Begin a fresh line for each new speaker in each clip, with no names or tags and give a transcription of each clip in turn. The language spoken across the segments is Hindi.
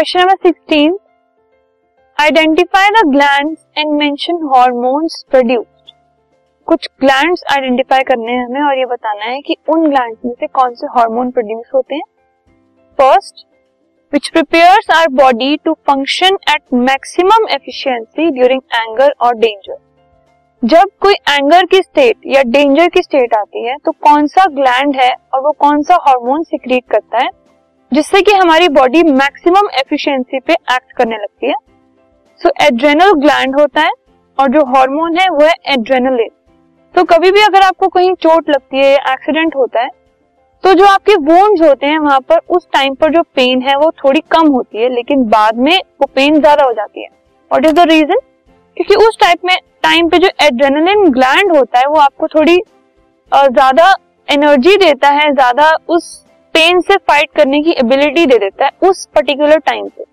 Question number sixteen identify the gland and mention hormones produced कुछ ग्लैंड्स आइडेंटिफाई करने हैं हमें और ये बताना है कि उन ग्लैंड्स में से कौन से हार्मोन प्रोड्यूस होते हैं। First which prepares our body to function at maximum efficiency during anger और डेंजर जब कोई एंगर की स्टेट या डेंजर की स्टेट आती है तो कौन सा ग्लैंड है और वो कौन सा हार्मोन सिक्रीट करता है? जिससे कि हमारी बॉडी मैक्सिमम एफिशिएंसी पे एक्ट करने लगती है। सो so, एड्रेनल ग्लैंड होता है और जो हार्मोन है वो है एड्रेनलिन तो कभी भी अगर आपको कहीं चोट लगती है एक्सीडेंट होता है तो जो आपके वोन्स होते हैं वहाँ पर उस टाइम पर जो पेन है वो थोड़ी कम होती है लेकिन बाद में वो पेन ज़्यादा हो जाती है। वॉट इज़ द रीजन क्योंकि उस टाइप में टाइम पे जो एड्रेनलिन ग्लैंड होता है वो आपको थोड़ी ज़्यादा एनर्जी देता है ज़्यादा उस पेन से फाइट करने की एबिलिटी दे देता है उस पर्टिकुलर टाइम पे।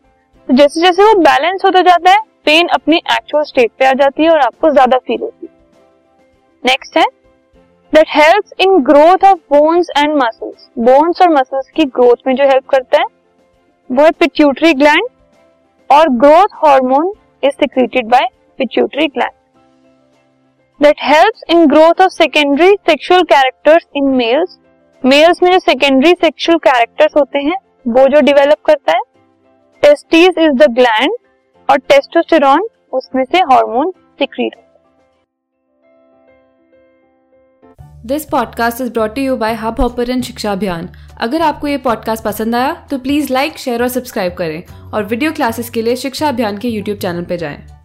तो जैसे जैसे वो बैलेंस होता जाता है पेन अपनी एक्चुअल स्टेट पे आ जाती है और आपको ज़्यादा फील होती है। नेक्स्ट है that helps in growth of bones and muscles bones और मसल्स की ग्रोथ में जो हेल्प करता है, वो है पिट्यूटरी ग्लैंड और growth hormone is secreted by pituitary gland that helps in growth of secondary sexual characters in males males में जो सेकेंडरी सेक्सुअल कैरेक्टर्स होते हैं, वो जो डेवलप करता है टेस्टिस इज़ द ग्लैंड और टेस्टोस्टेरॉन उसमें से hormone secrete
this podcast is brought you by Hubhopper शिक्षा अभियान अगर आपको ये पॉडकास्ट पसंद आया तो प्लीज़ लाइक शेयर और सब्सक्राइब करें और वीडियो क्लासेस के लिए शिक्षा अभियान के यूट्यूब चैनल पर जाएँ।